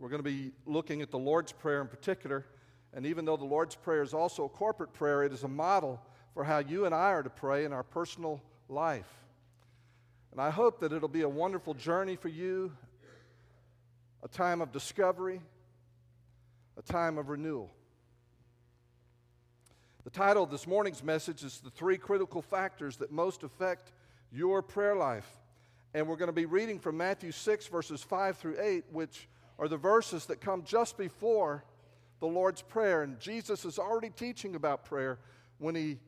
We're going to be looking at the Lord's Prayer in particular. And even though the Lord's Prayer is also a corporate prayer, it is a model for how you and I are to pray in our personal life. And I hope that it'll be a wonderful journey for you, a time of discovery, a time of renewal. The title of this morning's message is The Three Critical Factors That Most Affect Your Prayer Life. And we're going to be reading from Matthew 6, verses 5 through 8, which are the verses that come just before the Lord's Prayer. And Jesus is already teaching about prayer when he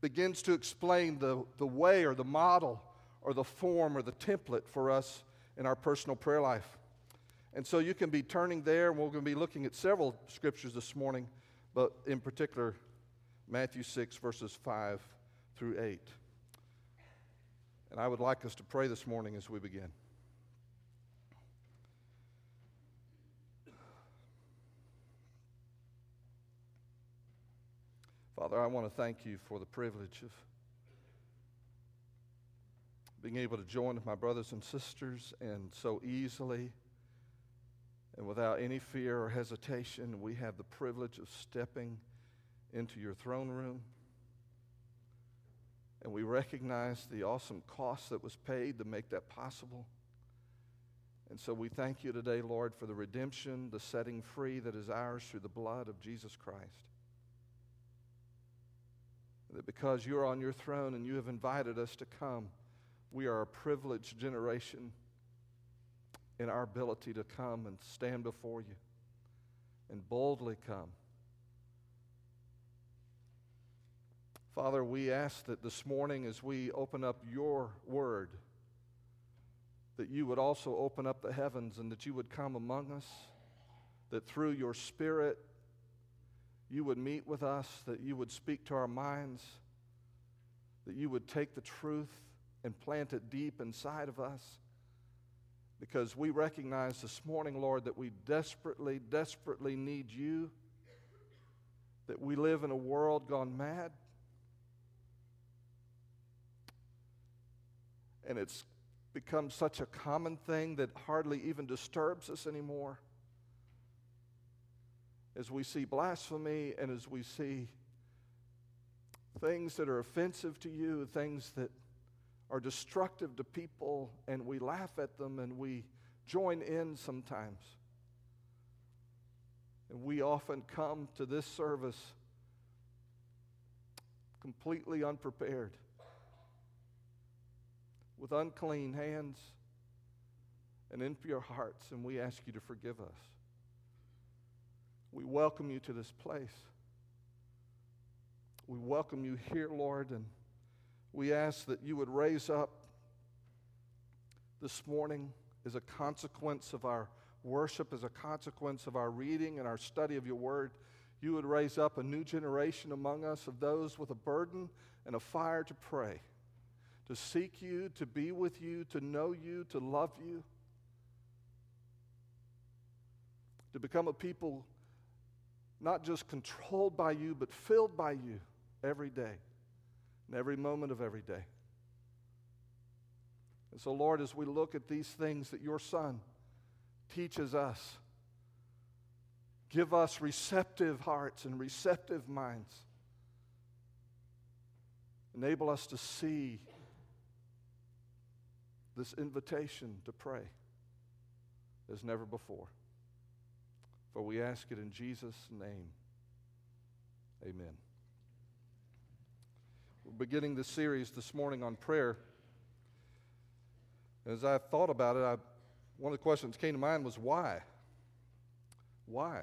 begins to explain the, the way or the model or the form or the template for us in our personal prayer life. And so you can be turning there, and we're going to be looking at several scriptures this morning, but in particular, Matthew 6, verses 5 through 8. And I would like us to pray this morning as we begin. Father, I want to thank you for the privilege of being able to join with my brothers and sisters and so easily and without any fear or hesitation, we have the privilege of stepping into your throne room. And we recognize the awesome cost that was paid to make that possible. And so we thank you today, Lord, for the redemption, the setting free that is ours through the blood of Jesus Christ. That because you're on your throne and you have invited us to come, we are a privileged generation in our ability to come and stand before you and boldly come. Father, we ask that this morning as we open up your word, that you would also open up the heavens and that you would come among us, that through your Spirit you would meet with us, that you would speak to our minds, that you would take the truth and plant it deep inside of us. Because we recognize this morning, Lord, that we desperately, desperately need you, that we live in a world gone mad. And it's become such a common thing that hardly even disturbs us anymore as we see blasphemy and as we see things that are offensive to you, things that are destructive to people, and we laugh at them and we join in sometimes. And we often come to this service completely unprepared, with unclean hands and impure hearts, and we ask you to forgive us. We welcome you to this place. We welcome you here, Lord, and we ask that you would raise up this morning as a consequence of our worship, as a consequence of our reading and our study of your word. You would raise up a new generation among us of those with a burden and a fire to pray, to seek you, to be with you, to know you, to love you, to become a people not just controlled by you, but filled by you every day and every moment of every day. And so, Lord, as we look at these things that your Son teaches us, give us receptive hearts and receptive minds. Enable us to see this invitation to pray as never before. For we ask it in Jesus' name. Amen. We're beginning this series this morning on prayer. As I thought about it, I, one of the questions that came to mind was why? Why?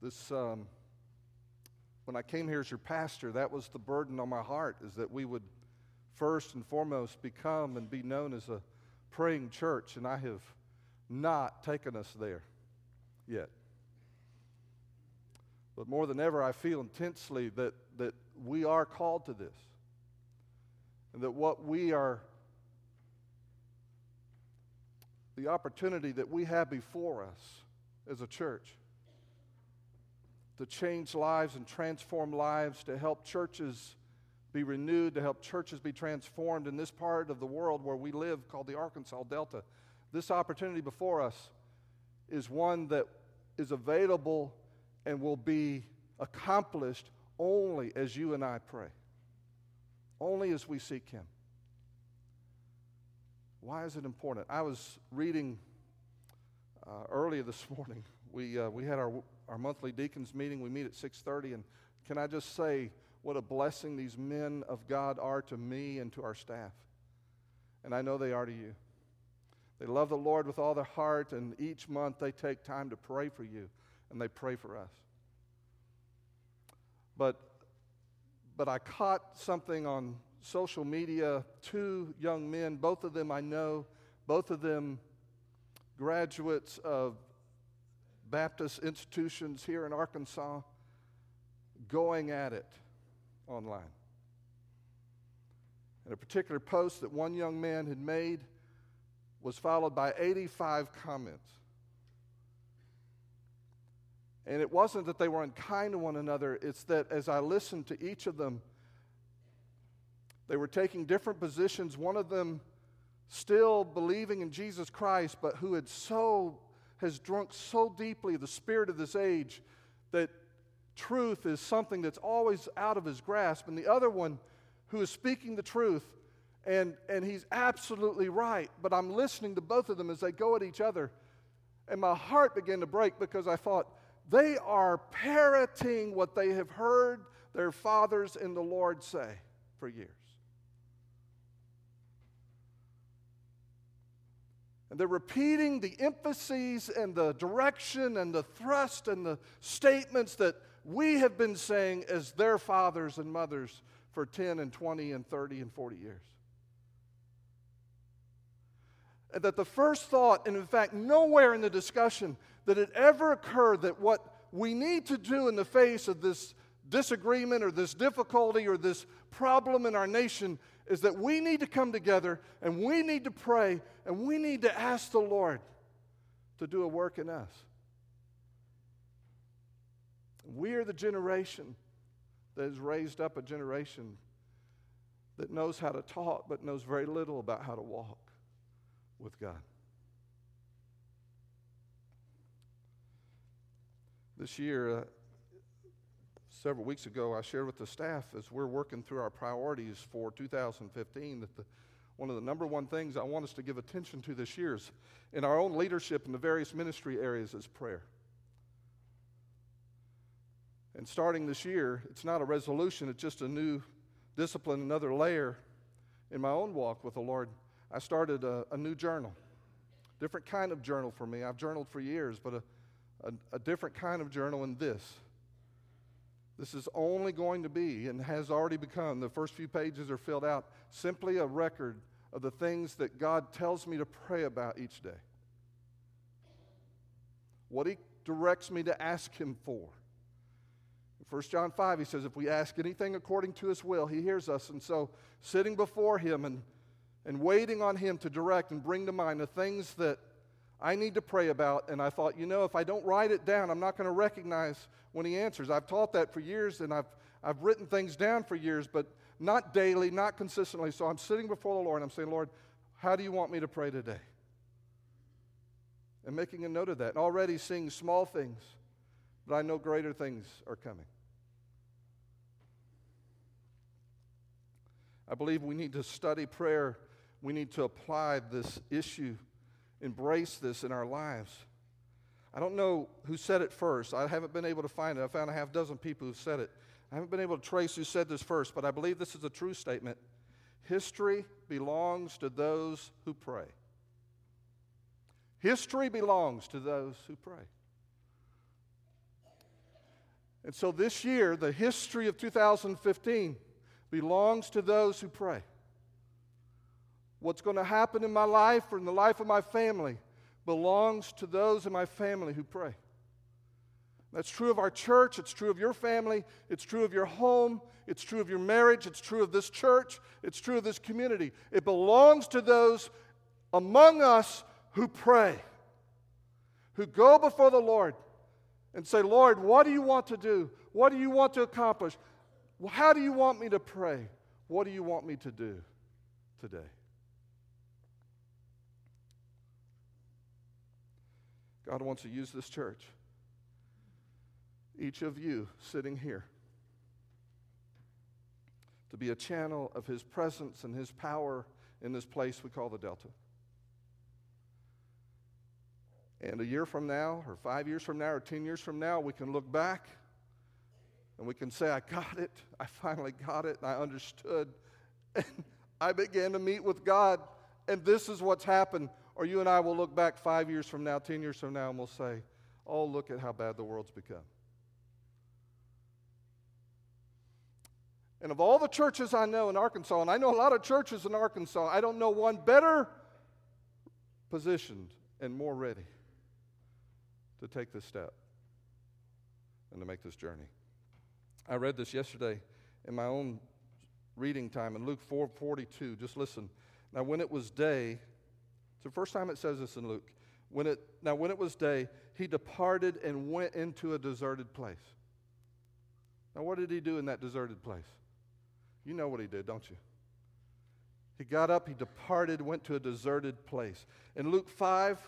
This, um, when I came here as your pastor, that was the burden on my heart, is that we would first and foremost become and be known as a praying church, and I have not taken us there yet. But more than ever, I feel intensely that, that we are called to this. And that what we are, the opportunity that we have before us as a church to change lives and transform lives, to help churches be renewed, to help churches be transformed in this part of the world where we live called the Arkansas Delta. This opportunity before us is one that is available and will be accomplished only as you and I pray, only as we seek Him. Why is it important? I was reading uh, earlier this morning. We, uh, we had our, our monthly deacons meeting. We meet at 6.30, and can I just say what a blessing these men of God are to me and to our staff. And I know they are to you. They love the Lord with all their heart, and each month they take time to pray for you, and they pray for us. But, but I caught something on social media two young men, both of them I know, both of them graduates of Baptist institutions here in Arkansas, going at it online. And a particular post that one young man had made was followed by 85 comments. And it wasn't that they were unkind to one another, it's that as I listened to each of them, they were taking different positions. One of them still believing in Jesus Christ, but who had so has drunk so deeply the spirit of this age that truth is something that's always out of his grasp. And the other one who is speaking the truth, and, and he's absolutely right. But I'm listening to both of them as they go at each other. And my heart began to break because I thought, they are parroting what they have heard their fathers in the Lord say for years. And they're repeating the emphases and the direction and the thrust and the statements that we have been saying as their fathers and mothers for 10 and 20 and 30 and 40 years. That the first thought, and in fact, nowhere in the discussion that it ever occurred that what we need to do in the face of this disagreement or this difficulty or this problem in our nation is that we need to come together and we need to pray and we need to ask the Lord to do a work in us. We are the generation that has raised up a generation that knows how to talk but knows very little about how to walk with God. This year, uh, several weeks ago, I shared with the staff as we're working through our priorities for 2015 that the, one of the number one things I want us to give attention to this year is in our own leadership in the various ministry areas is prayer. And starting this year, it's not a resolution, it's just a new discipline, another layer in my own walk with the Lord. I started a, a new journal, different kind of journal for me. I've journaled for years, but a, a, a different kind of journal in this. This is only going to be and has already become, the first few pages are filled out, simply a record of the things that God tells me to pray about each day. What He directs me to ask Him for. 1 John 5, he says, if we ask anything according to his will, he hears us. And so, sitting before him and, and waiting on him to direct and bring to mind the things that I need to pray about. And I thought, you know, if I don't write it down, I'm not going to recognize when he answers. I've taught that for years and I've, I've written things down for years, but not daily, not consistently. So I'm sitting before the Lord and I'm saying, Lord, how do you want me to pray today? And making a note of that. And already seeing small things, but I know greater things are coming. I believe we need to study prayer. We need to apply this issue, embrace this in our lives. I don't know who said it first. I haven't been able to find it. I found a half dozen people who said it. I haven't been able to trace who said this first, but I believe this is a true statement. History belongs to those who pray. History belongs to those who pray. And so this year, the history of 2015 belongs to those who pray. What's going to happen in my life or in the life of my family belongs to those in my family who pray. That's true of our church, it's true of your family, it's true of your home, it's true of your marriage, it's true of this church, it's true of this community. It belongs to those among us who pray, who go before the Lord and say, Lord, what do you want to do? What do you want to accomplish? How do you want me to pray? What do you want me to do today? God wants to use this church. Each of you sitting here to be a channel of His presence and His power in this place we call the Delta. And a year from now, or five years from now, or 10 years from now, we can look back and we can say, I got it. I finally got it. And I understood. And I began to meet with God. And this is what's happened. Or you and I will look back five years from now, 10 years from now, and we'll say, Oh, look at how bad the world's become. And of all the churches I know in Arkansas, and I know a lot of churches in Arkansas, I don't know one better positioned and more ready to take this step and to make this journey. I read this yesterday in my own reading time in Luke 4:42. Just listen. Now when it was day, it's the first time it says this in Luke. When it now when it was day, he departed and went into a deserted place. Now what did he do in that deserted place? You know what he did, don't you? He got up, he departed, went to a deserted place. In Luke 5,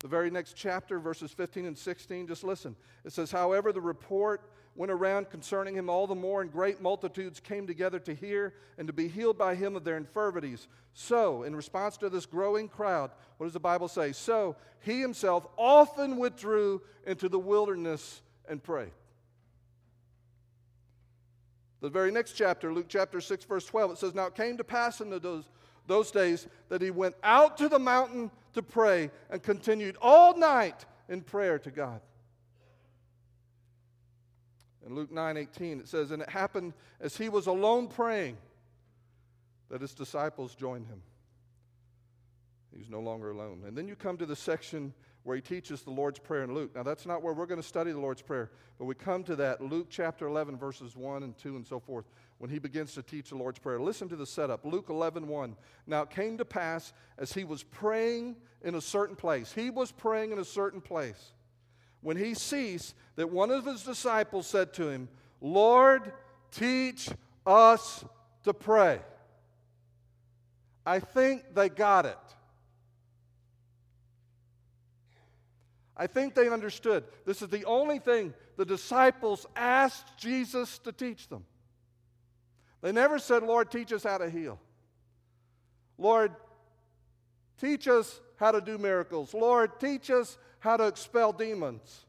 the very next chapter, verses 15 and 16, just listen. It says, However, the report went around concerning him all the more, and great multitudes came together to hear and to be healed by him of their infirmities. So, in response to this growing crowd, what does the Bible say? So, he himself often withdrew into the wilderness and prayed. The very next chapter, Luke chapter 6, verse 12, it says, Now it came to pass in those, those days that he went out to the mountain to pray and continued all night in prayer to God. In Luke 9 18, it says, And it happened as he was alone praying that his disciples joined him. He was no longer alone. And then you come to the section where he teaches the Lord's Prayer in Luke. Now, that's not where we're going to study the Lord's Prayer, but we come to that, Luke chapter 11, verses 1 and 2 and so forth, when he begins to teach the Lord's Prayer. Listen to the setup Luke 11, 1. Now, it came to pass as he was praying in a certain place, he was praying in a certain place, when he ceased, that one of his disciples said to him, Lord, teach us to pray. I think they got it. I think they understood. This is the only thing the disciples asked Jesus to teach them. They never said, Lord, teach us how to heal. Lord, teach us how to do miracles. Lord, teach us how to expel demons.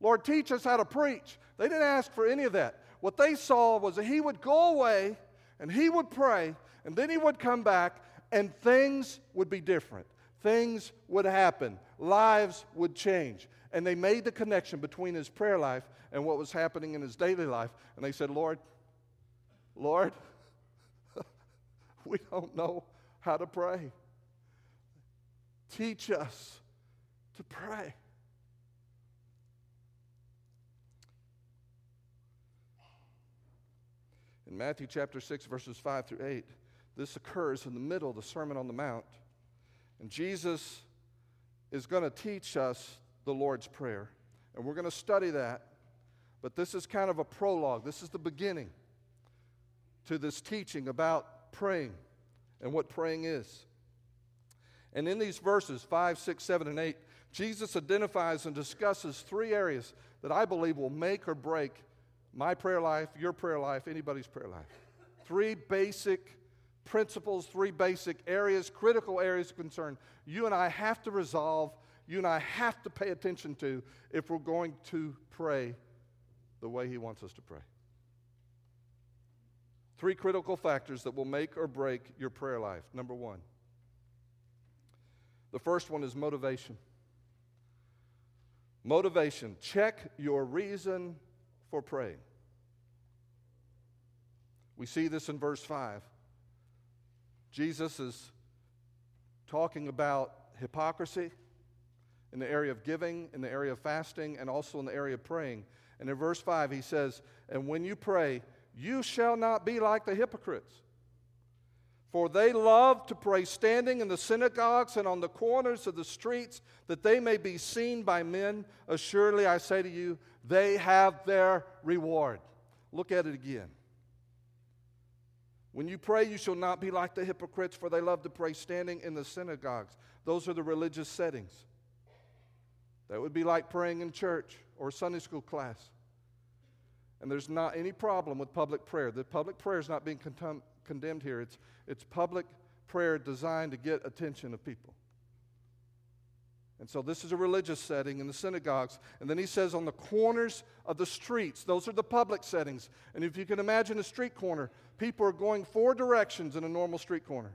Lord, teach us how to preach. They didn't ask for any of that. What they saw was that he would go away and he would pray, and then he would come back, and things would be different things would happen, lives would change. And they made the connection between his prayer life and what was happening in his daily life. And they said, Lord, Lord, we don't know how to pray. Teach us to pray. In Matthew chapter 6, verses 5 through 8, this occurs in the middle of the Sermon on the Mount. And Jesus is going to teach us the Lord's Prayer. And we're going to study that. But this is kind of a prologue. This is the beginning to this teaching about praying and what praying is. And in these verses 5, 6, 7, and 8, Jesus identifies and discusses three areas that I believe will make or break my prayer life, your prayer life, anybody's prayer life. Three basic principles, three basic areas, critical areas of concern you and I have to resolve, you and I have to pay attention to if we're going to pray the way He wants us to pray. Three critical factors that will make or break your prayer life. Number one, the first one is motivation. Motivation. Check your reason for praying. We see this in verse 5. Jesus is talking about hypocrisy in the area of giving, in the area of fasting, and also in the area of praying. And in verse 5, he says, And when you pray, you shall not be like the hypocrites. For they love to pray standing in the synagogues and on the corners of the streets, that they may be seen by men. Assuredly, I say to you, they have their reward. Look at it again. When you pray, you shall not be like the hypocrites, for they love to pray standing in the synagogues. Those are the religious settings. That would be like praying in church or Sunday school class. And there's not any problem with public prayer. The public prayer is not being condemned here. It's, it's public prayer designed to get attention of people. And so this is a religious setting in the synagogues. And then he says on the corners of the streets, those are the public settings. And if you can imagine a street corner, people are going four directions in a normal street corner,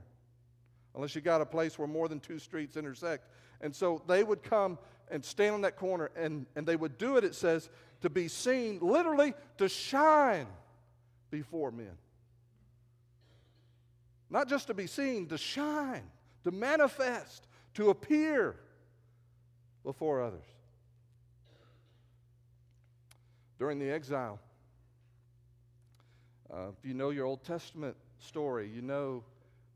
unless you got a place where more than two streets intersect. And so they would come and stand on that corner, and, and they would do it, it says, to be seen, literally to shine before men. Not just to be seen, to shine, to manifest, to appear before others. During the exile, uh, if you know your Old Testament story, you know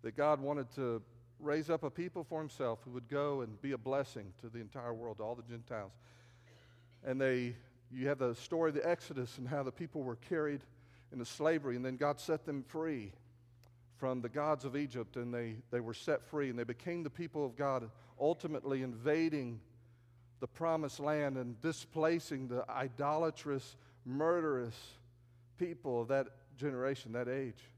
that God wanted to raise up a people for himself who would go and be a blessing to the entire world, to all the Gentiles. And they, you have the story of the Exodus and how the people were carried into slavery, and then God set them free from the gods of Egypt, and they, they were set free, and they became the people of God, ultimately invading the promised land and displacing the idolatrous, murderous people of that generation, that age.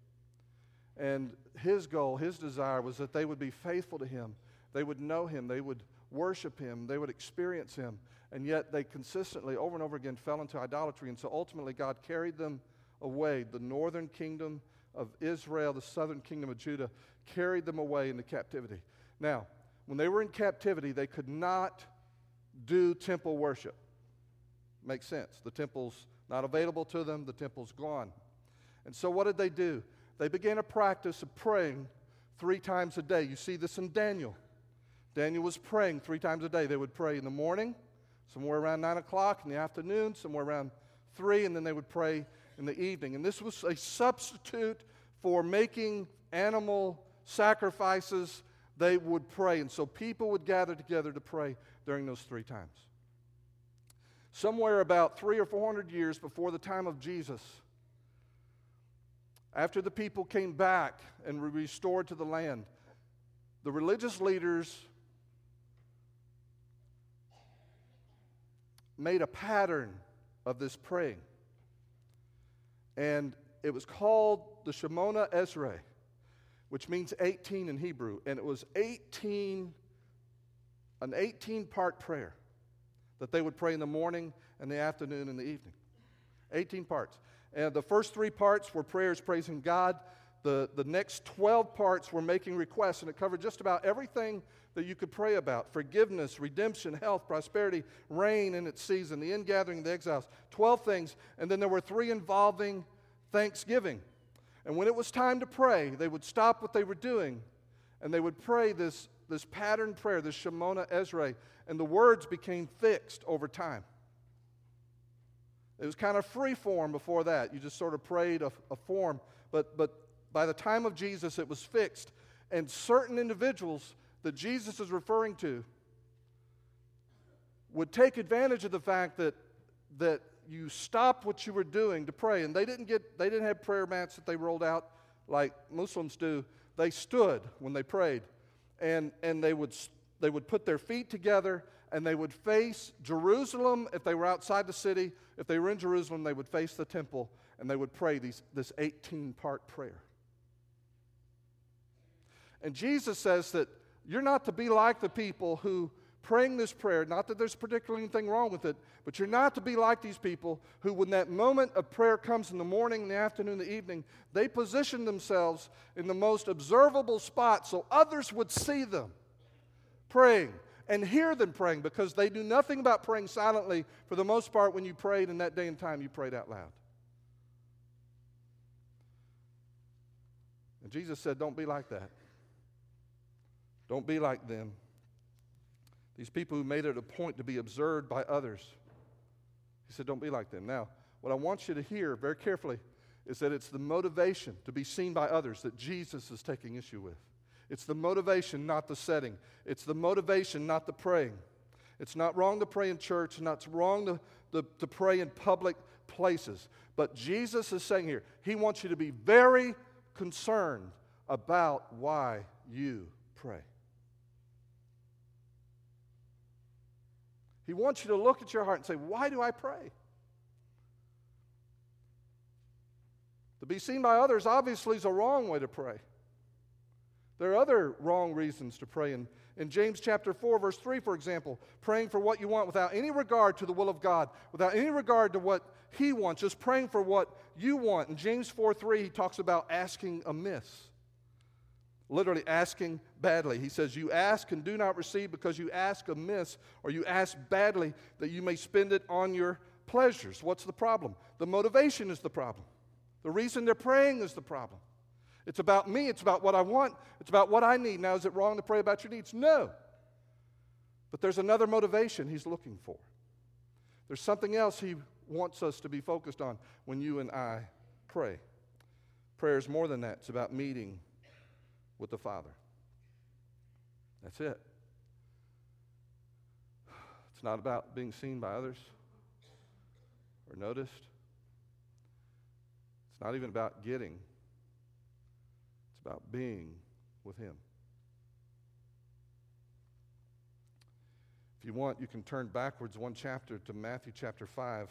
And his goal, his desire was that they would be faithful to him. They would know him. They would worship him. They would experience him. And yet they consistently, over and over again, fell into idolatry. And so ultimately, God carried them away. The northern kingdom of Israel, the southern kingdom of Judah, carried them away into captivity. Now, when they were in captivity, they could not do temple worship. Makes sense. The temple's not available to them, the temple's gone. And so, what did they do? They began a practice of praying three times a day. You see this in Daniel. Daniel was praying three times a day. They would pray in the morning, somewhere around 9 o'clock, in the afternoon, somewhere around 3, and then they would pray in the evening. And this was a substitute for making animal sacrifices. They would pray. And so people would gather together to pray during those three times. Somewhere about three or four hundred years before the time of Jesus, after the people came back and were restored to the land, the religious leaders made a pattern of this praying. And it was called the Shemona Esrei, which means 18 in Hebrew. And it was 18 an 18 part prayer that they would pray in the morning and the afternoon and the evening. 18 parts. And the first three parts were prayers praising God. The, the next 12 parts were making requests, and it covered just about everything that you could pray about forgiveness, redemption, health, prosperity, rain in its season, the ingathering of the exiles. 12 things. And then there were three involving thanksgiving. And when it was time to pray, they would stop what they were doing and they would pray this this pattern prayer, this Shemona Esrei, and the words became fixed over time. It was kind of free form before that. You just sort of prayed a, a form, but, but by the time of Jesus, it was fixed. And certain individuals that Jesus is referring to would take advantage of the fact that, that you stop what you were doing to pray. And they didn't, get, they didn't have prayer mats that they rolled out like Muslims do. They stood when they prayed and, and they, would, they would put their feet together and they would face Jerusalem if they were outside the city. If they were in Jerusalem, they would face the temple and they would pray these, this 18 part prayer. And Jesus says that you're not to be like the people who praying this prayer, not that there's particularly anything wrong with it, but you're not to be like these people who, when that moment of prayer comes in the morning, in the afternoon, the evening, they position themselves in the most observable spot so others would see them praying and hear them praying because they do nothing about praying silently. For the most part, when you prayed in that day and time, you prayed out loud. And Jesus said, Don't be like that. Don't be like them. These people who made it a point to be observed by others. He said, Don't be like them. Now, what I want you to hear very carefully is that it's the motivation to be seen by others that Jesus is taking issue with. It's the motivation, not the setting. It's the motivation, not the praying. It's not wrong to pray in church, It's not wrong to, to, to pray in public places. But Jesus is saying here, He wants you to be very concerned about why you pray. He wants you to look at your heart and say, Why do I pray? To be seen by others obviously is a wrong way to pray. There are other wrong reasons to pray. In, in James chapter 4, verse 3, for example, praying for what you want without any regard to the will of God, without any regard to what He wants, just praying for what you want. In James 4 3, he talks about asking amiss. Literally asking badly. He says, You ask and do not receive because you ask amiss, or you ask badly that you may spend it on your pleasures. What's the problem? The motivation is the problem. The reason they're praying is the problem. It's about me, it's about what I want, it's about what I need. Now, is it wrong to pray about your needs? No. But there's another motivation he's looking for. There's something else he wants us to be focused on when you and I pray. Prayer is more than that, it's about meeting with the Father. That's it. It's not about being seen by others or noticed. It's not even about getting it's about being with Him. If you want, you can turn backwards one chapter to Matthew chapter 5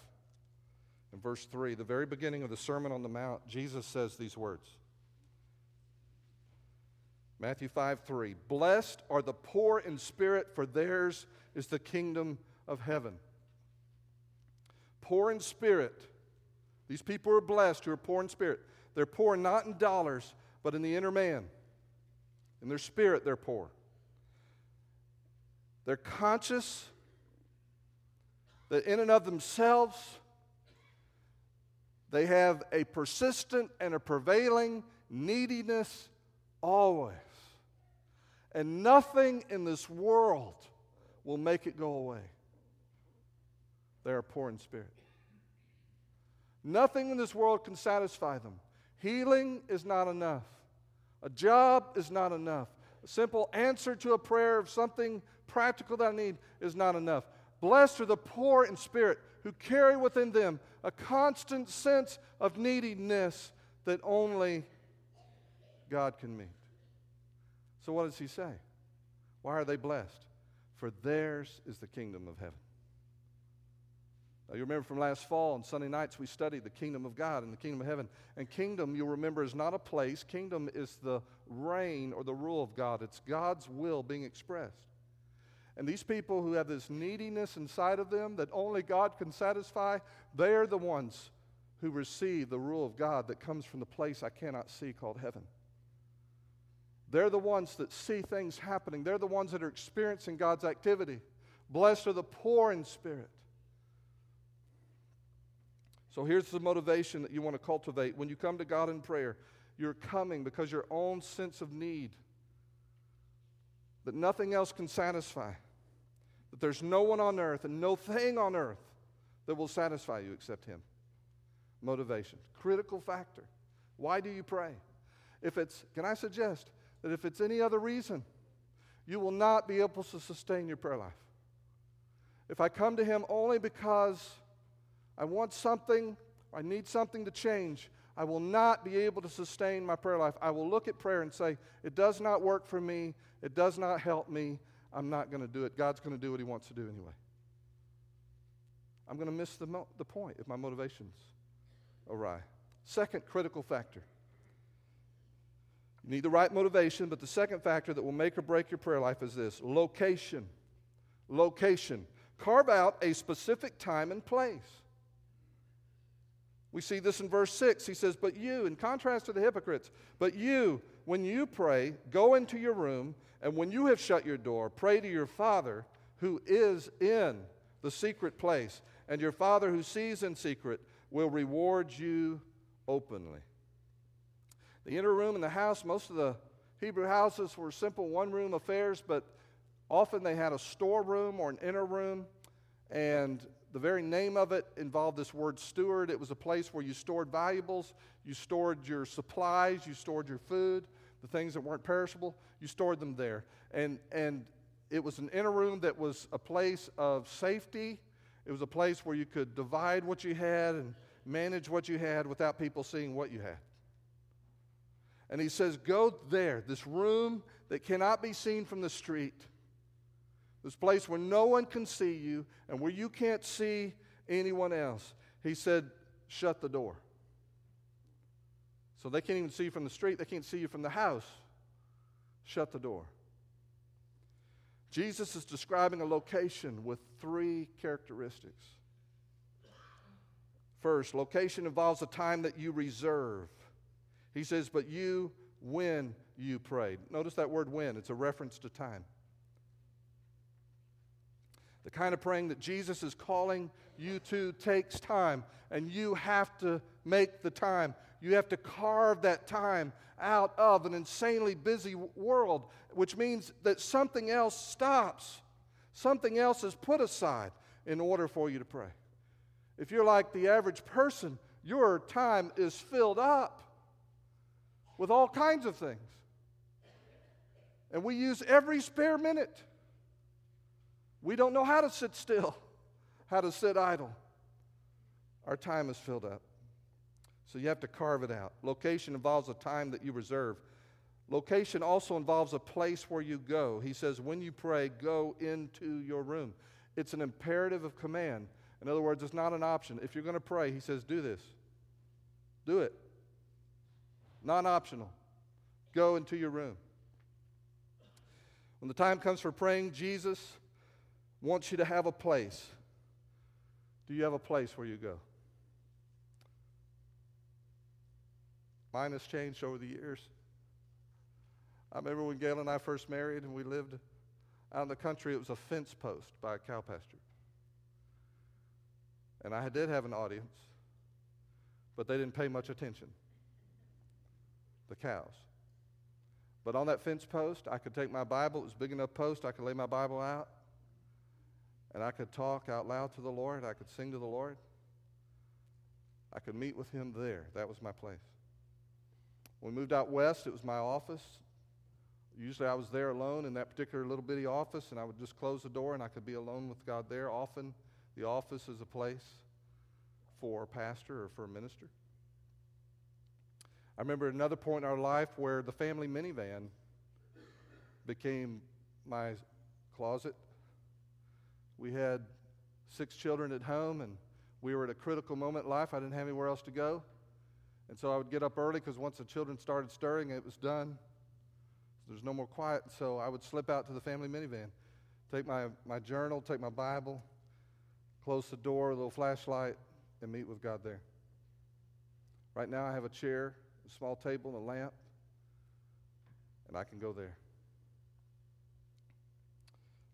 and verse 3. The very beginning of the Sermon on the Mount, Jesus says these words Matthew 5 3. Blessed are the poor in spirit, for theirs is the kingdom of heaven. Poor in spirit. These people are blessed who are poor in spirit. They're poor not in dollars, but in the inner man. In their spirit, they're poor. They're conscious that in and of themselves, they have a persistent and a prevailing neediness always. And nothing in this world will make it go away. They are poor in spirit. Nothing in this world can satisfy them. Healing is not enough. A job is not enough. A simple answer to a prayer of something practical that I need is not enough. Blessed are the poor in spirit who carry within them a constant sense of neediness that only God can meet. So, what does he say? Why are they blessed? For theirs is the kingdom of heaven. Now, you remember from last fall on Sunday nights, we studied the kingdom of God and the kingdom of heaven. And kingdom, you'll remember, is not a place. Kingdom is the reign or the rule of God, it's God's will being expressed. And these people who have this neediness inside of them that only God can satisfy, they're the ones who receive the rule of God that comes from the place I cannot see called heaven. They're the ones that see things happening. They're the ones that are experiencing God's activity. Blessed are the poor in spirit. So here's the motivation that you want to cultivate. When you come to God in prayer, you're coming because your own sense of need that nothing else can satisfy, that there's no one on earth and no thing on earth that will satisfy you except Him. Motivation, critical factor. Why do you pray? If it's, can I suggest that if it's any other reason, you will not be able to sustain your prayer life. If I come to Him only because I want something, I need something to change, I will not be able to sustain my prayer life. I will look at prayer and say, It does not work for me. It does not help me. I'm not going to do it. God's going to do what He wants to do anyway. I'm going to miss the, mo- the point if my motivation's awry. Second critical factor. You need the right motivation, but the second factor that will make or break your prayer life is this location. Location. Carve out a specific time and place. We see this in verse 6. He says, But you, in contrast to the hypocrites, but you, when you pray, go into your room, and when you have shut your door, pray to your Father who is in the secret place, and your Father who sees in secret will reward you openly. The inner room in the house, most of the Hebrew houses were simple one room affairs, but often they had a storeroom or an inner room, and the very name of it involved this word steward. It was a place where you stored valuables, you stored your supplies, you stored your food, the things that weren't perishable, you stored them there. And, and it was an inner room that was a place of safety. It was a place where you could divide what you had and manage what you had without people seeing what you had. And he says, Go there, this room that cannot be seen from the street, this place where no one can see you and where you can't see anyone else. He said, Shut the door. So they can't even see you from the street, they can't see you from the house. Shut the door. Jesus is describing a location with three characteristics. First, location involves a time that you reserve. He says, but you when you prayed. Notice that word when, it's a reference to time. The kind of praying that Jesus is calling you to takes time, and you have to make the time. You have to carve that time out of an insanely busy world, which means that something else stops. Something else is put aside in order for you to pray. If you're like the average person, your time is filled up with all kinds of things. And we use every spare minute. We don't know how to sit still, how to sit idle. Our time is filled up. So you have to carve it out. Location involves a time that you reserve. Location also involves a place where you go. He says, when you pray, go into your room. It's an imperative of command. In other words, it's not an option. If you're going to pray, he says, do this. Do it. Non optional. Go into your room. When the time comes for praying, Jesus wants you to have a place. Do you have a place where you go? Mine has changed over the years. I remember when Gail and I first married and we lived out in the country, it was a fence post by a cow pasture. And I did have an audience, but they didn't pay much attention. The cows. But on that fence post, I could take my Bible. It was a big enough post. I could lay my Bible out. And I could talk out loud to the Lord. I could sing to the Lord. I could meet with Him there. That was my place. When we moved out west, it was my office. Usually I was there alone in that particular little bitty office, and I would just close the door and I could be alone with God there. Often the office is a place for a pastor or for a minister. I remember another point in our life where the family minivan became my closet. We had six children at home, and we were at a critical moment in life. I didn't have anywhere else to go. And so I would get up early because once the children started stirring, it was done. There's no more quiet. So I would slip out to the family minivan, take my, my journal, take my Bible, close the door, a little flashlight, and meet with God there. Right now, I have a chair, a small table, and a lamp, and I can go there.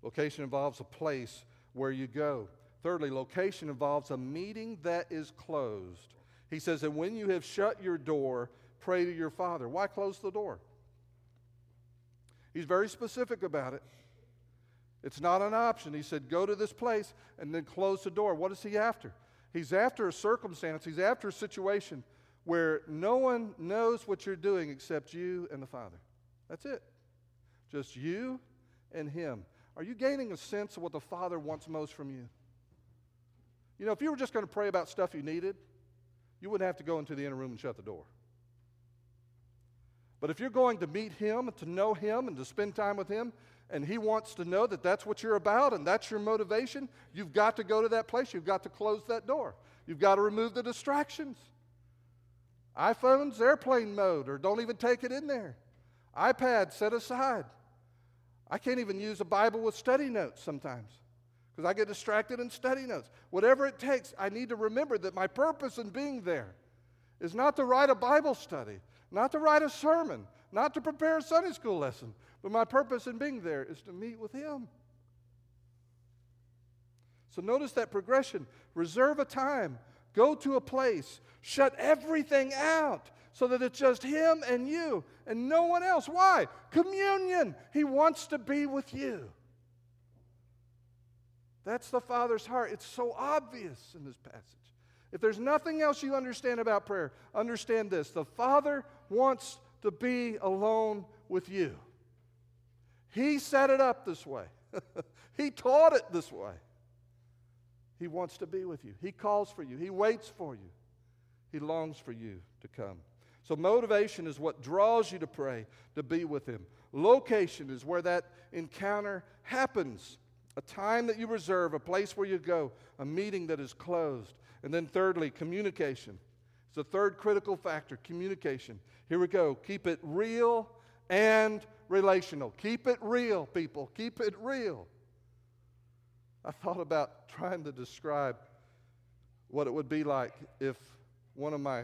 Location involves a place where you go. Thirdly, location involves a meeting that is closed. He says, And when you have shut your door, pray to your Father. Why close the door? He's very specific about it. It's not an option. He said, Go to this place and then close the door. What is he after? He's after a circumstance, he's after a situation where no one knows what you're doing except you and the Father. That's it. Just you and him. Are you gaining a sense of what the Father wants most from you? You know, if you were just going to pray about stuff you needed, you wouldn't have to go into the inner room and shut the door. But if you're going to meet Him and to know Him and to spend time with Him, and He wants to know that that's what you're about and that's your motivation, you've got to go to that place. You've got to close that door. You've got to remove the distractions. iPhones, airplane mode, or don't even take it in there. iPad, set aside. I can't even use a Bible with study notes sometimes because I get distracted in study notes. Whatever it takes, I need to remember that my purpose in being there is not to write a Bible study, not to write a sermon, not to prepare a Sunday school lesson, but my purpose in being there is to meet with Him. So notice that progression. Reserve a time, go to a place, shut everything out so that it's just Him and you and no one else. Why? Communion. He wants to be with you. That's the Father's heart. It's so obvious in this passage. If there's nothing else you understand about prayer, understand this the Father wants to be alone with you. He set it up this way, He taught it this way. He wants to be with you. He calls for you, He waits for you, He longs for you to come. So, motivation is what draws you to pray, to be with Him. Location is where that encounter happens a time that you reserve, a place where you go, a meeting that is closed. And then, thirdly, communication. It's the third critical factor communication. Here we go. Keep it real and relational. Keep it real, people. Keep it real. I thought about trying to describe what it would be like if one of my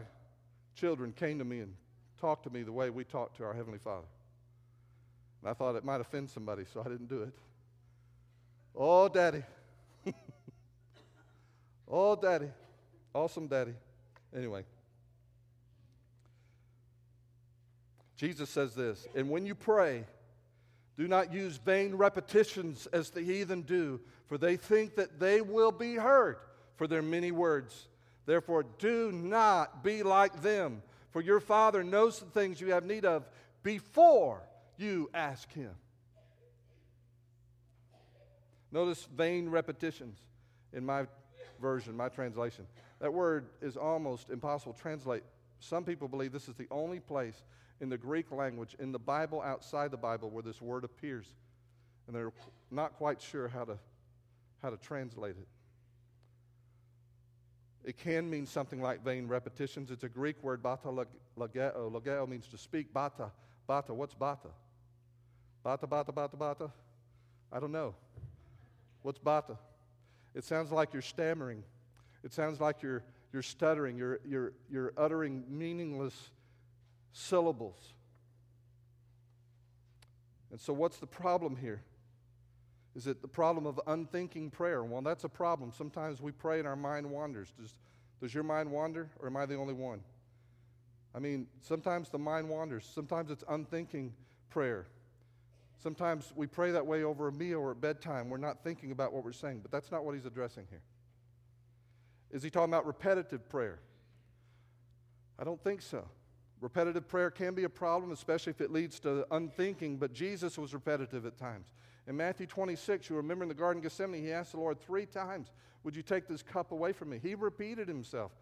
children came to me and talked to me the way we talk to our Heavenly Father. And I thought it might offend somebody, so I didn't do it. Oh, Daddy. oh, Daddy. Awesome, Daddy. Anyway. Jesus says this, and when you pray, do not use vain repetitions as the heathen do, for they think that they will be heard for their many words. Therefore, do not be like them, for your Father knows the things you have need of before you ask Him. Notice vain repetitions in my version, my translation. That word is almost impossible to translate. Some people believe this is the only place in the Greek language, in the Bible, outside the Bible, where this word appears. And they're not quite sure how to, how to translate it. It can mean something like vain repetitions. It's a Greek word, bata logeo. Logeo means to speak. Bata, bata. What's bata? Bata, bata, bata, bata. I don't know. What's bata? It sounds like you're stammering. It sounds like you're, you're stuttering. You're, you're, you're uttering meaningless syllables. And so, what's the problem here? Is it the problem of unthinking prayer? Well, that's a problem. Sometimes we pray and our mind wanders. Does, does your mind wander, or am I the only one? I mean, sometimes the mind wanders. Sometimes it's unthinking prayer. Sometimes we pray that way over a meal or at bedtime. We're not thinking about what we're saying, but that's not what he's addressing here. Is he talking about repetitive prayer? I don't think so. Repetitive prayer can be a problem, especially if it leads to unthinking, but Jesus was repetitive at times. In Matthew 26, you remember in the Garden of Gethsemane, he asked the Lord three times, Would you take this cup away from me? He repeated himself.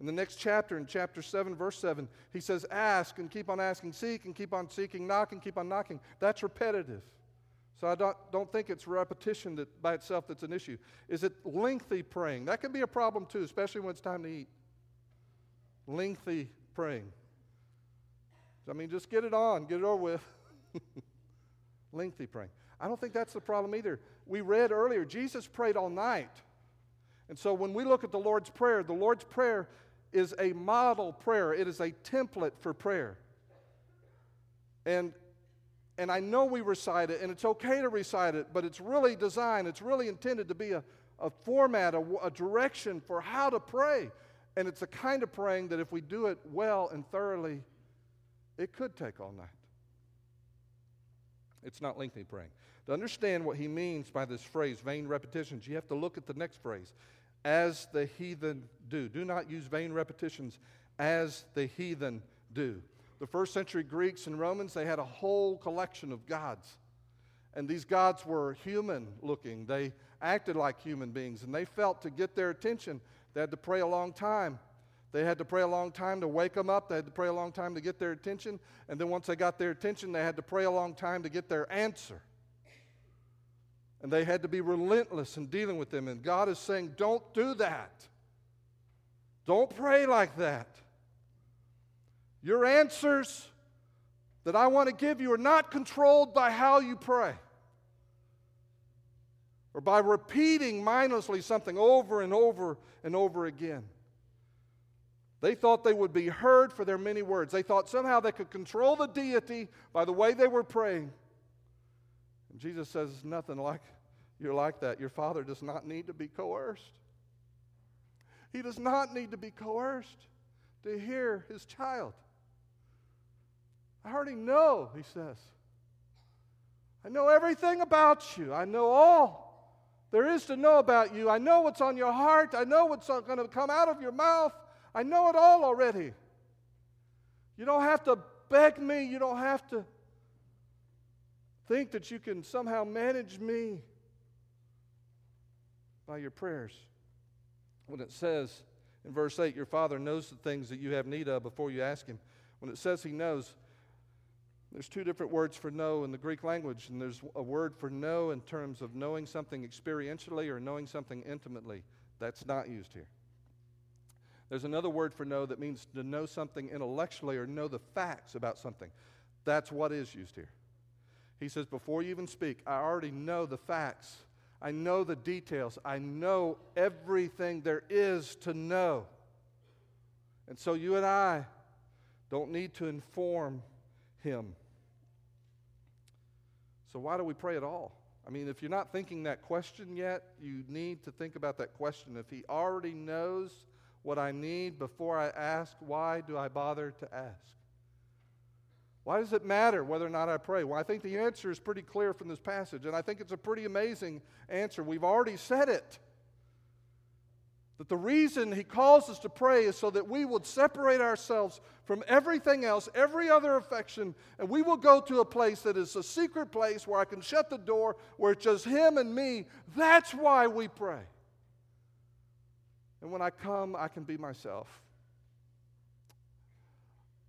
In the next chapter, in chapter 7, verse 7, he says, Ask and keep on asking, seek and keep on seeking, knock and keep on knocking. That's repetitive. So I don't, don't think it's repetition that by itself that's an issue. Is it lengthy praying? That can be a problem too, especially when it's time to eat lengthy praying. I mean, just get it on, get it over with. lengthy praying. I don't think that's the problem either. We read earlier, Jesus prayed all night. And so when we look at the Lord's Prayer, the Lord's Prayer is a model prayer, it is a template for prayer. And, and I know we recite it, and it's okay to recite it, but it's really designed, it's really intended to be a, a format, a, a direction for how to pray. And it's a kind of praying that if we do it well and thoroughly, it could take all night. It's not lengthy praying. To understand what he means by this phrase, vain repetitions, you have to look at the next phrase as the heathen do. Do not use vain repetitions as the heathen do. The first century Greeks and Romans, they had a whole collection of gods. And these gods were human looking. They acted like human beings. And they felt to get their attention, they had to pray a long time. They had to pray a long time to wake them up. They had to pray a long time to get their attention. And then once they got their attention, they had to pray a long time to get their answer. And they had to be relentless in dealing with them. And God is saying, don't do that. Don't pray like that. Your answers that I want to give you are not controlled by how you pray or by repeating mindlessly something over and over and over again. They thought they would be heard for their many words. They thought somehow they could control the deity by the way they were praying. And Jesus says, Nothing like you're like that. Your father does not need to be coerced. He does not need to be coerced to hear his child. I already know, he says. I know everything about you. I know all there is to know about you. I know what's on your heart. I know what's going to come out of your mouth. I know it all already. You don't have to beg me. You don't have to think that you can somehow manage me by your prayers. When it says In verse 8, your Father knows the things that you have need of before you ask Him. When it says He knows, there's two different words for know in the Greek language, and there's a word for know in terms of knowing something experientially or knowing something intimately. That's not used here. There's another word for know that means to know something intellectually or know the facts about something. That's what is used here. He says, Before you even speak, I already know the facts. I know the details. I know everything there is to know. And so you and I don't need to inform him. So, why do we pray at all? I mean, if you're not thinking that question yet, you need to think about that question. If he already knows what I need before I ask, why do I bother to ask? Why does it matter whether or not I pray? Well, I think the answer is pretty clear from this passage, and I think it's a pretty amazing answer. We've already said it. That the reason he calls us to pray is so that we would separate ourselves from everything else, every other affection, and we will go to a place that is a secret place where I can shut the door, where it's just him and me. That's why we pray. And when I come, I can be myself.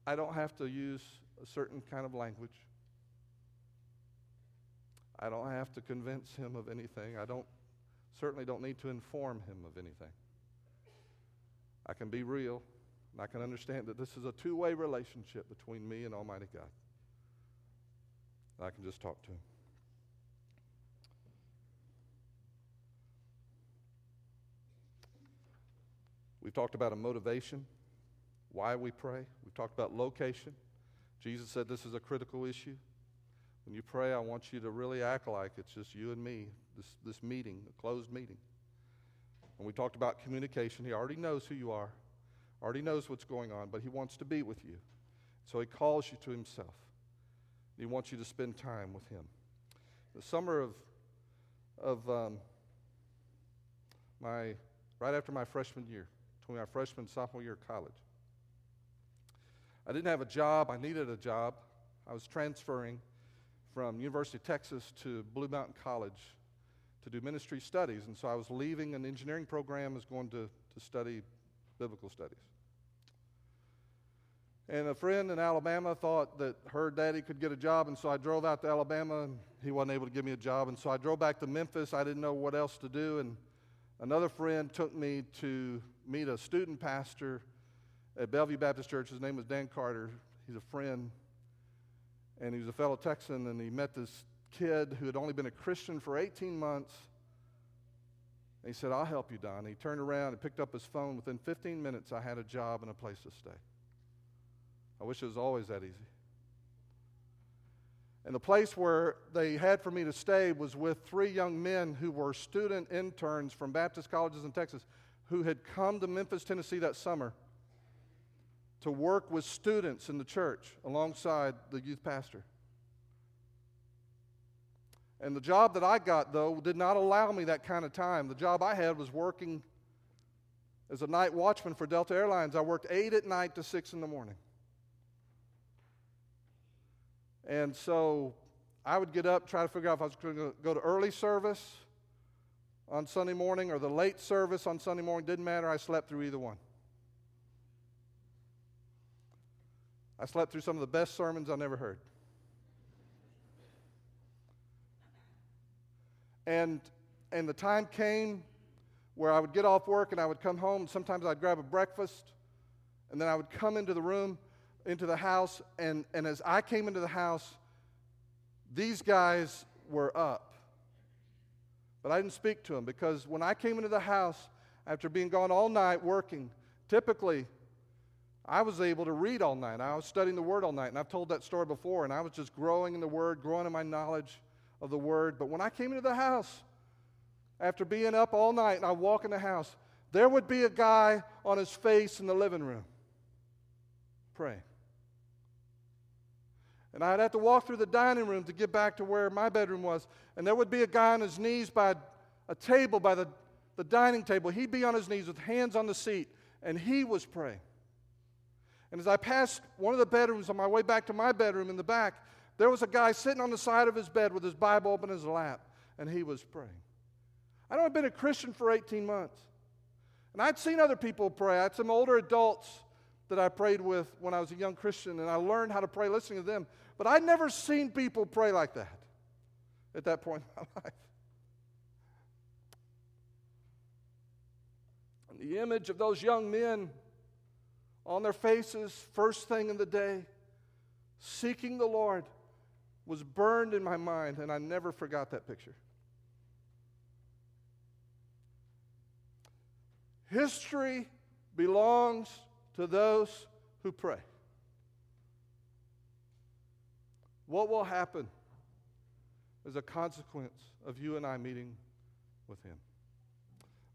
I don't have to use a certain kind of language. I don't have to convince him of anything. I don't certainly don't need to inform him of anything. I can be real, and I can understand that this is a two way relationship between me and Almighty God. I can just talk to Him. We've talked about a motivation, why we pray. We've talked about location. Jesus said this is a critical issue. When you pray, I want you to really act like it's just you and me, this, this meeting, a closed meeting. And we talked about communication. He already knows who you are, already knows what's going on, but He wants to be with you. So He calls you to Himself. He wants you to spend time with Him. The summer of, of um, my, right after my freshman year, between my freshman sophomore year of college, I didn't have a job. I needed a job. I was transferring from University of Texas to Blue Mountain College to do ministry studies. And so I was leaving an engineering program, was going to, to study biblical studies. And a friend in Alabama thought that her daddy could get a job, and so I drove out to Alabama, and he wasn't able to give me a job. And so I drove back to Memphis. I didn't know what else to do. And another friend took me to meet a student pastor at Bellevue Baptist Church. His name was Dan Carter. He's a friend, and he was a fellow Texan, and he met this kid who had only been a Christian for 18 months. And he said, I'll help you, Don. And he turned around and picked up his phone. Within 15 minutes, I had a job and a place to stay. I wish it was always that easy. And the place where they had for me to stay was with three young men who were student interns from Baptist colleges in Texas who had come to Memphis, Tennessee that summer to work with students in the church alongside the youth pastor. And the job that I got, though, did not allow me that kind of time. The job I had was working as a night watchman for Delta Airlines. I worked 8 at night to 6 in the morning. And so I would get up, try to figure out if I was going to go to early service on Sunday morning or the late service on Sunday morning. Didn't matter. I slept through either one. I slept through some of the best sermons I never heard. And, and the time came where I would get off work and I would come home. Sometimes I'd grab a breakfast, and then I would come into the room, into the house, and, and as I came into the house, these guys were up. But I didn't speak to them because when I came into the house after being gone all night working, typically I was able to read all night. I was studying the Word all night, and I've told that story before, and I was just growing in the Word, growing in my knowledge of the word. But when I came into the house, after being up all night, and I walk in the house, there would be a guy on his face in the living room praying. And I'd have to walk through the dining room to get back to where my bedroom was. And there would be a guy on his knees by a table, by the, the dining table. He'd be on his knees with hands on the seat, and he was praying. And as I passed one of the bedrooms on my way back to my bedroom in the back, there was a guy sitting on the side of his bed with his Bible open in his lap, and he was praying. I know I've been a Christian for 18 months. And I'd seen other people pray. I had some older adults that I prayed with when I was a young Christian, and I learned how to pray listening to them. But I'd never seen people pray like that at that point in my life. And the image of those young men on their faces, first thing in the day, seeking the Lord, was burned in my mind, and I never forgot that picture. History belongs to those who pray. What will happen as a consequence of you and I meeting with Him?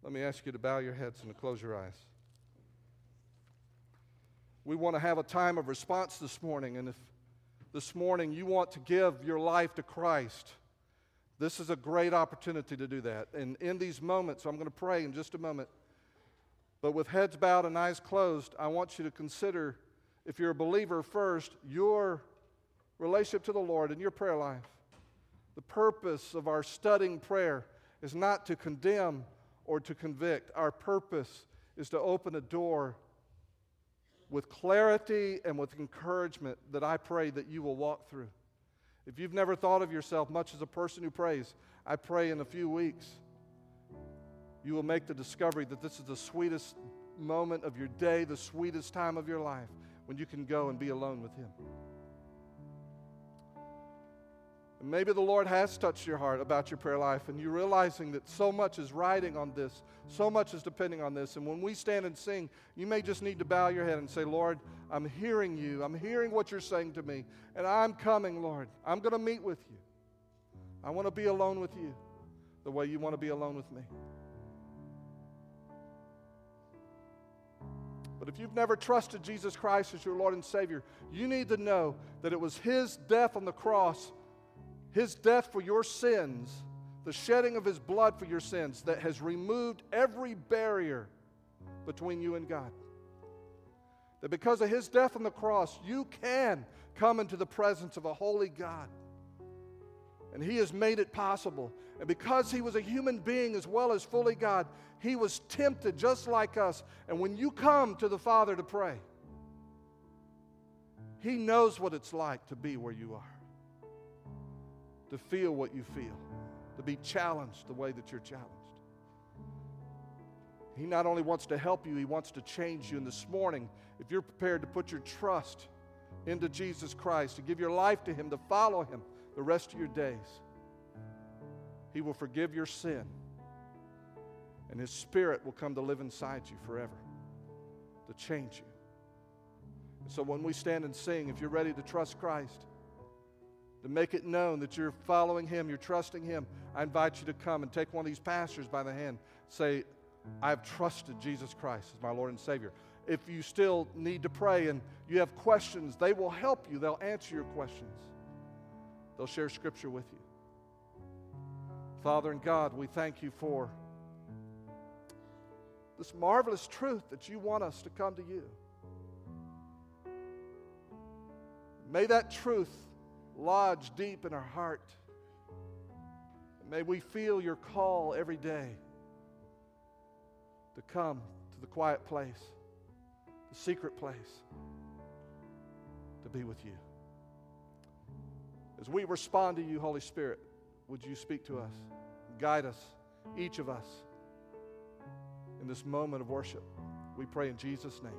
Let me ask you to bow your heads and to close your eyes. We want to have a time of response this morning, and if this morning you want to give your life to Christ, this is a great opportunity to do that. And in these moments, I'm going to pray in just a moment. But with heads bowed and eyes closed, I want you to consider, if you're a believer first, your relationship to the Lord and your prayer life. The purpose of our studying prayer is not to condemn or to convict. Our purpose is to open a door with clarity and with encouragement that I pray that you will walk through. If you've never thought of yourself much as a person who prays, I pray in a few weeks you will make the discovery that this is the sweetest moment of your day, the sweetest time of your life when you can go and be alone with Him. And maybe the Lord has touched your heart about your prayer life, and you're realizing that so much is riding on this, so much is depending on this. And when we stand and sing, you may just need to bow your head and say, Lord, I'm hearing you. I'm hearing what you're saying to me, and I'm coming, Lord. I'm going to meet with you. I want to be alone with you the way you want to be alone with me. But if you've never trusted Jesus Christ as your Lord and Savior, you need to know that it was His death on the cross his death for your sins, the shedding of his blood for your sins, that has removed every barrier between you and God. That because of his death on the cross, you can come into the presence of a holy God. And he has made it possible. And because he was a human being as well as fully God, he was tempted just like us. And when you come to the Father to pray, he knows what it's like to be where you are to feel what you feel, to be challenged the way that you're challenged. He not only wants to help you, He wants to change you. And this morning, if you're prepared to put your trust into Jesus Christ, to give your life to Him, to follow Him the rest of your days, He will forgive your sin. And His Spirit will come to live inside you forever, to change you. So when we stand and sing, if you're ready to trust Christ, to make it known that you're following Him, you're trusting Him, I invite you to come and take one of these pastors by the hand. Say, I've trusted Jesus Christ as my Lord and Savior. If you still need to pray and you have questions, they will help you. They'll answer your questions, they'll share Scripture with you. Father and God, we thank you for this marvelous truth that you want us to come to you. May that truth lodge deep in our heart. may we feel your call every day to come to the quiet place, the secret place, to be with you. As we respond to you, Holy Spirit, would you speak to us, guide us, each of us, in this moment of worship? We pray in Jesus' name.